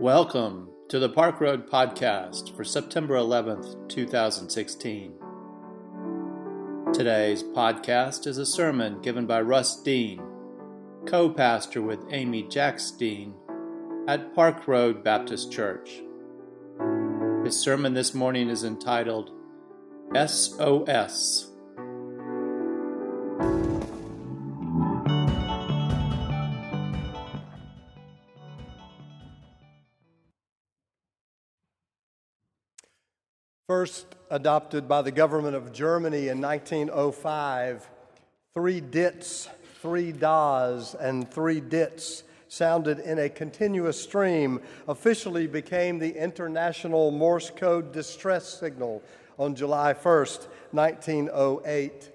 Welcome to the Park Road Podcast for September 11th, 2016. Today's podcast is a sermon given by Russ Dean, co pastor with Amy Jacks Dean at Park Road Baptist Church. His sermon this morning is entitled SOS First adopted by the government of Germany in 1905, three dits, three das, and three dits sounded in a continuous stream officially became the International Morse Code Distress Signal on July 1st, 1908.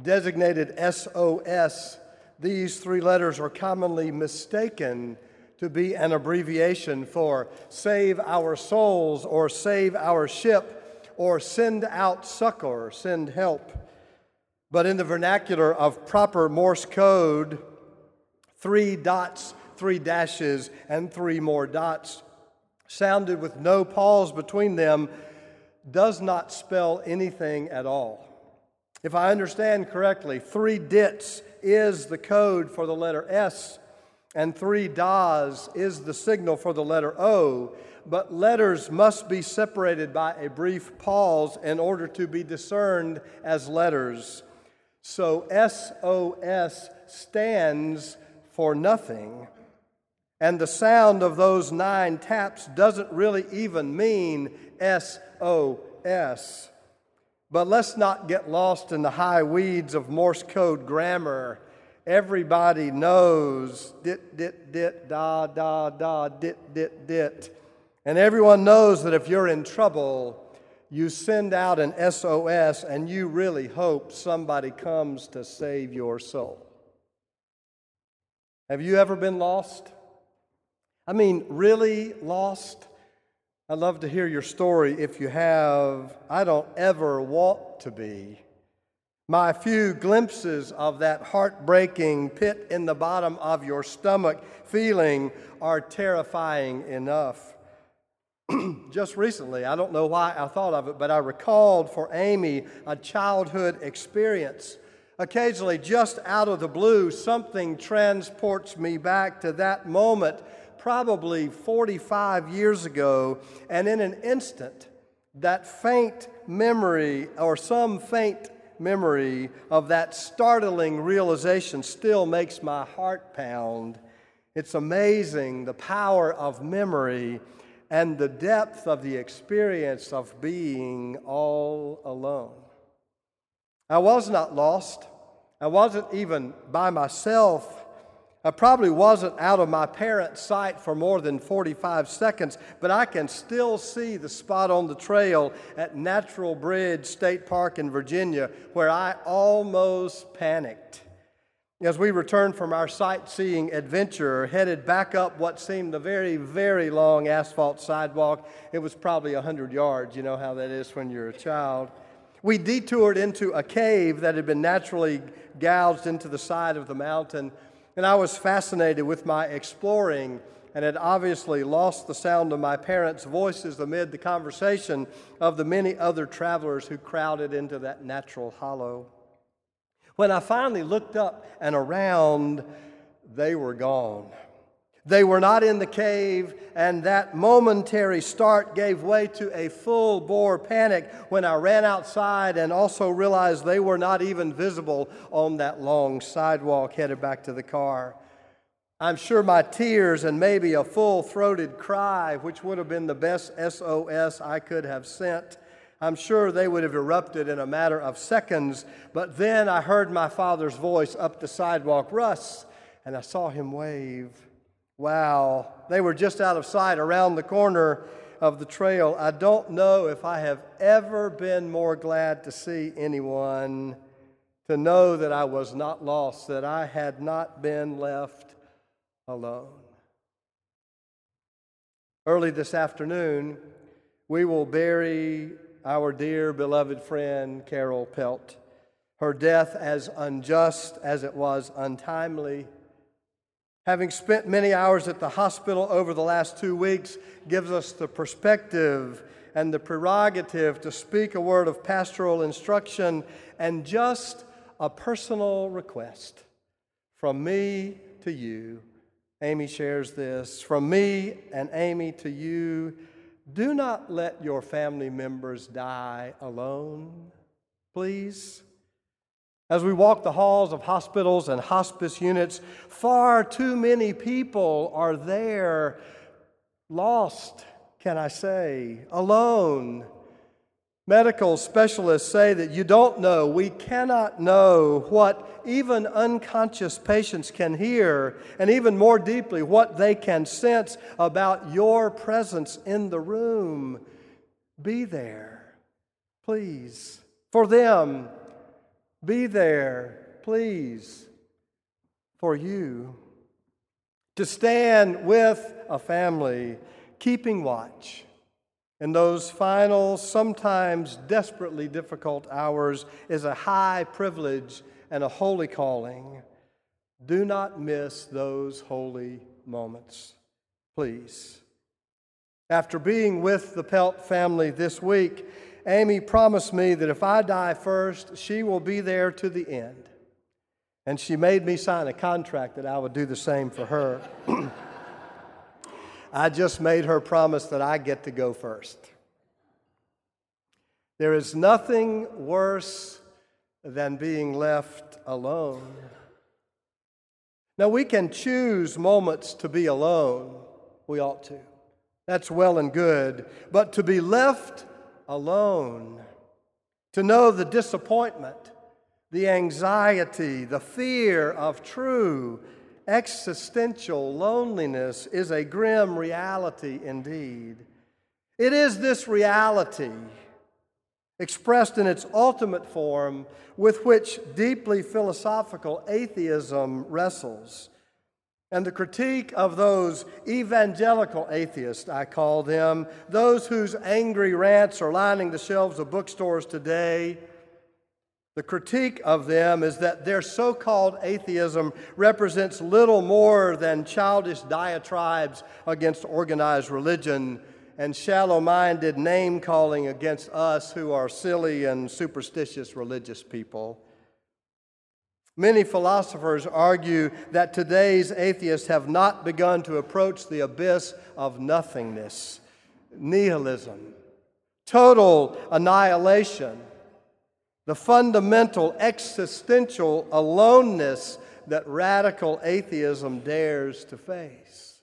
Designated SOS, these three letters are commonly mistaken to be an abbreviation for save our souls or save our ship or send out succor, send help. But in the vernacular of proper Morse code, three dots, three dashes, and three more dots, sounded with no pause between them, does not spell anything at all. If I understand correctly, three dits is the code for the letter S and three das is the signal for the letter O, but letters must be separated by a brief pause in order to be discerned as letters. So SOS stands for nothing. And the sound of those nine taps doesn't really even mean SOS. But let's not get lost in the high weeds of Morse code grammar Everybody knows dit, dit, dit, da, da, da, dit, dit, dit. And everyone knows that if you're in trouble, you send out an SOS and you really hope somebody comes to save your soul. Have you ever been lost? I mean, really lost? I'd love to hear your story if you have. I don't ever want to be. My few glimpses of that heartbreaking pit in the bottom of your stomach feeling are terrifying enough. Just recently, I don't know why I thought of it, but I recalled for Amy a childhood experience. Occasionally, just out of the blue, something transports me back to that moment, probably 45 years ago, and in an instant, that faint memory or some faint memory of that startling realization still makes my heart pound. It's amazing the power of memory and the depth of the experience of being all alone. I was not lost. I wasn't even by myself. I probably wasn't out of my parents' sight for more than 45 seconds, but I can still see the spot on the trail at Natural Bridge State Park in Virginia where I almost panicked. As we returned from our sightseeing adventure, headed back up what seemed a very, very long asphalt sidewalk, it was probably 100 yards. You know how that is when you're a child. We detoured into a cave that had been naturally gouged into the side of the mountain and I was fascinated with my exploring and had obviously lost the sound of my parents' voices amid the conversation of the many other travelers who crowded into that natural hollow. When I finally looked up and around, they were gone. They were not in the cave, and that momentary start gave way to a full bore panic when I ran outside and also realized they were not even visible on that long sidewalk headed back to the car. I'm sure my tears and maybe a full throated cry, which would have been the best SOS I could have sent, I'm sure they would have erupted in a matter of seconds. But then I heard my father's voice up the sidewalk, Russ, and I saw him wave. Wow, they were just out of sight around the corner of the trail. I don't know if I have ever been more glad to see anyone, to know that I was not lost, that I had not been left alone. Early this afternoon, we will bury our dear beloved friend Carol Pelt. Her death, as unjust as it was untimely, having spent many hours at the hospital over the last two weeks, gives us the perspective and the prerogative to speak a word of pastoral instruction and just a personal request from me to you. Amy shares this from me and Amy to you. Do not let your family members die alone, please. As we walk the halls of hospitals and hospice units, far too many people are there lost, can I say, alone. Medical specialists say that you don't know, we cannot know what even unconscious patients can hear, and even more deeply, what they can sense about your presence in the room. Be there, please, for them be there, please, for you. To stand with a family, keeping watch in those final, sometimes desperately difficult hours is a high privilege and a holy calling. Do not miss those holy moments, please. After being with the Pelt family this week, Amy promised me that if I die first, she will be there to the end. And she made me sign a contract that I would do the same for her. I just made her promise that I get to go first. There is nothing worse than being left alone. Now, we can choose moments to be alone. We ought to. That's well and good. But to be left alone, to know the disappointment, the anxiety, the fear of true existential loneliness is a grim reality indeed. It is this reality, expressed in its ultimate form, with which deeply philosophical atheism wrestles. And the critique of those evangelical atheists, I call them, those whose angry rants are lining the shelves of bookstores today, the critique of them is that their so called atheism represents little more than childish diatribes against organized religion and shallow minded name calling against us who are silly and superstitious religious people. Many philosophers argue that today's atheists have not begun to approach the abyss of nothingness, nihilism, total annihilation, the fundamental existential aloneness that radical atheism dares to face.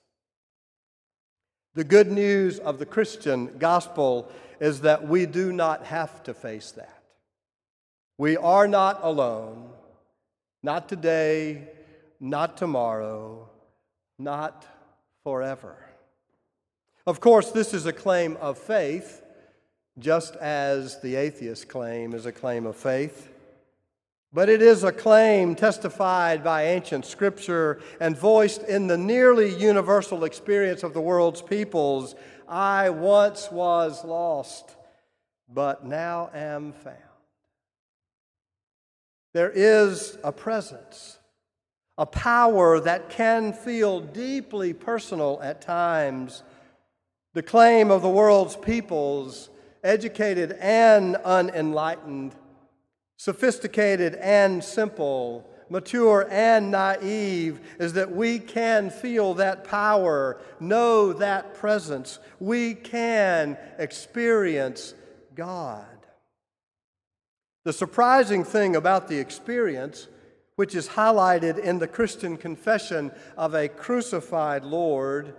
The good news of the Christian gospel is that we do not have to face that. We are not alone. Not today, not tomorrow, not forever. Of course, this is a claim of faith, just as the atheist claim is a claim of faith. But it is a claim testified by ancient scripture and voiced in the nearly universal experience of the world's peoples. I once was lost, but now am found. There is a presence, a power that can feel deeply personal at times. The claim of the world's peoples, educated and unenlightened, sophisticated and simple, mature and naive, is that we can feel that power, know that presence. We can experience God. The surprising thing about the experience, which is highlighted in the Christian confession of a crucified Lord,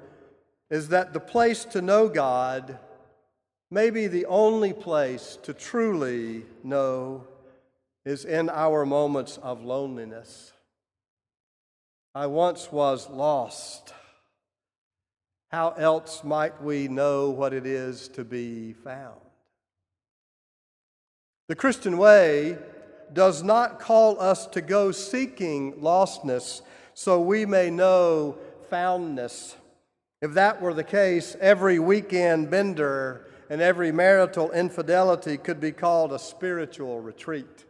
is that the place to know God may be the only place to truly know is in our moments of loneliness. I once was lost. How else might we know what it is to be found? The Christian way does not call us to go seeking lostness so we may know foundness. If that were the case, every weekend bender and every marital infidelity could be called a spiritual retreat.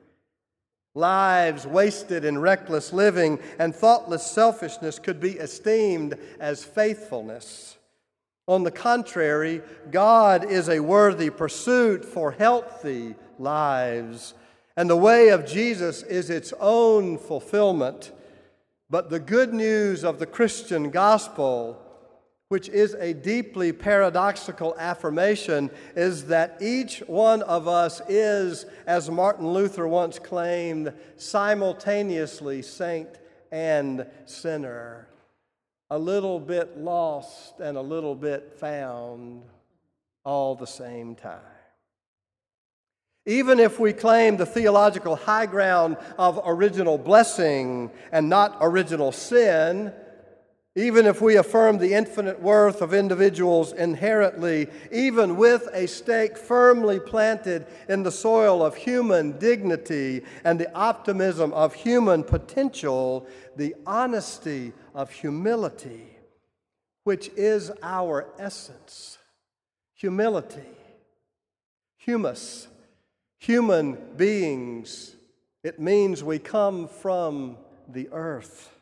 Lives wasted in reckless living and thoughtless selfishness could be esteemed as faithfulness. On the contrary, God is a worthy pursuit for healthy lives, and the way of Jesus is its own fulfillment. But the good news of the Christian gospel which is a deeply paradoxical affirmation, is that each one of us is, as Martin Luther once claimed, simultaneously saint and sinner, a little bit lost and a little bit found all the same time. Even if we claim the theological high ground of original blessing and not original sin, even if we affirm the infinite worth of individuals inherently, even with a stake firmly planted in the soil of human dignity and the optimism of human potential, the honesty of humility, which is our essence. Humility, humus, human beings. It means we come from the earth.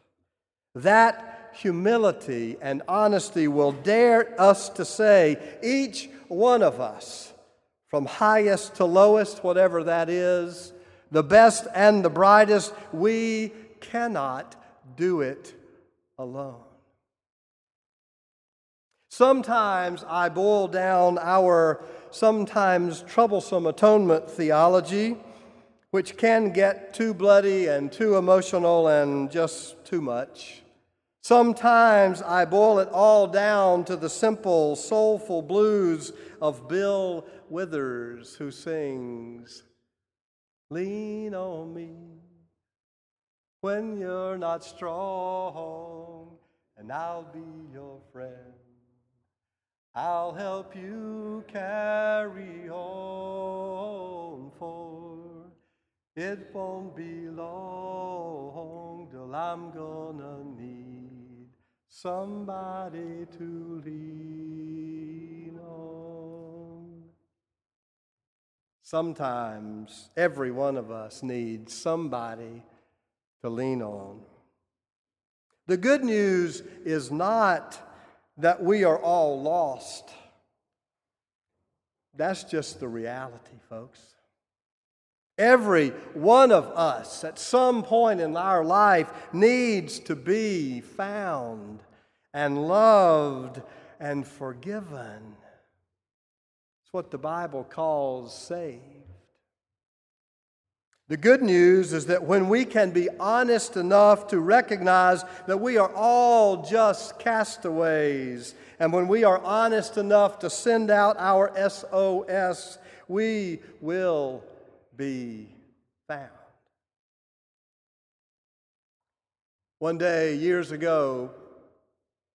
That humility and honesty will dare us to say, each one of us, from highest to lowest, whatever that is, the best and the brightest, we cannot do it alone. Sometimes I boil down our sometimes troublesome atonement theology, which can get too bloody and too emotional and just too much. Sometimes I boil it all down to the simple, soulful blues of Bill Withers, who sings, Lean on me when you're not strong, and I'll be your friend. I'll help you carry on, for it won't be long till I'm gonna need somebody to lean on. Sometimes every one of us needs somebody to lean on. The good news is not that we are all lost. That's just the reality, folks. Every one of us at some point in our life needs to be found and loved and forgiven. It's what the Bible calls saved. The good news is that when we can be honest enough to recognize that we are all just castaways, and when we are honest enough to send out our SOS, we will be found. One day, years ago,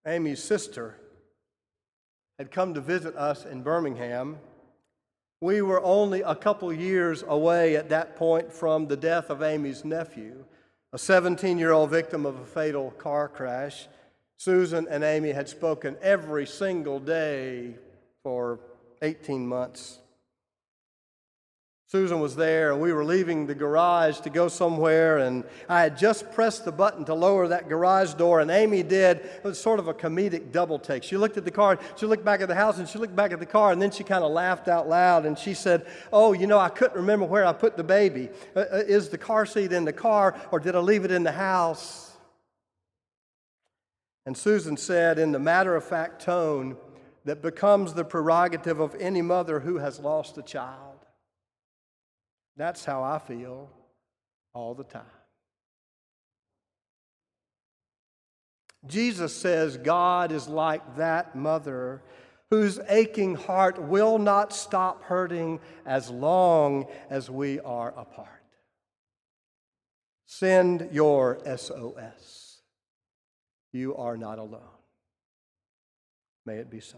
Amy's sister had come to visit us in Birmingham. We were only a couple years away at that point from the death of Amy's nephew, a 17 year old victim of a fatal car crash. Susan and Amy had spoken every single day for 18 months. Susan was there, and we were leaving the garage to go somewhere, and I had just pressed the button to lower that garage door, and Amy did. It was sort of a comedic double take. She looked at the car, she looked back at the house, and she looked back at the car, and then she kind of laughed out loud, and she said, Oh, you know, I couldn't remember where I put the baby. Uh, uh, is the car seat in the car, or did I leave it in the house? And Susan said, in the matter of fact tone that becomes the prerogative of any mother who has lost a child. That's how I feel all the time. Jesus says God is like that mother whose aching heart will not stop hurting as long as we are apart. Send your SOS. You are not alone. May it be so.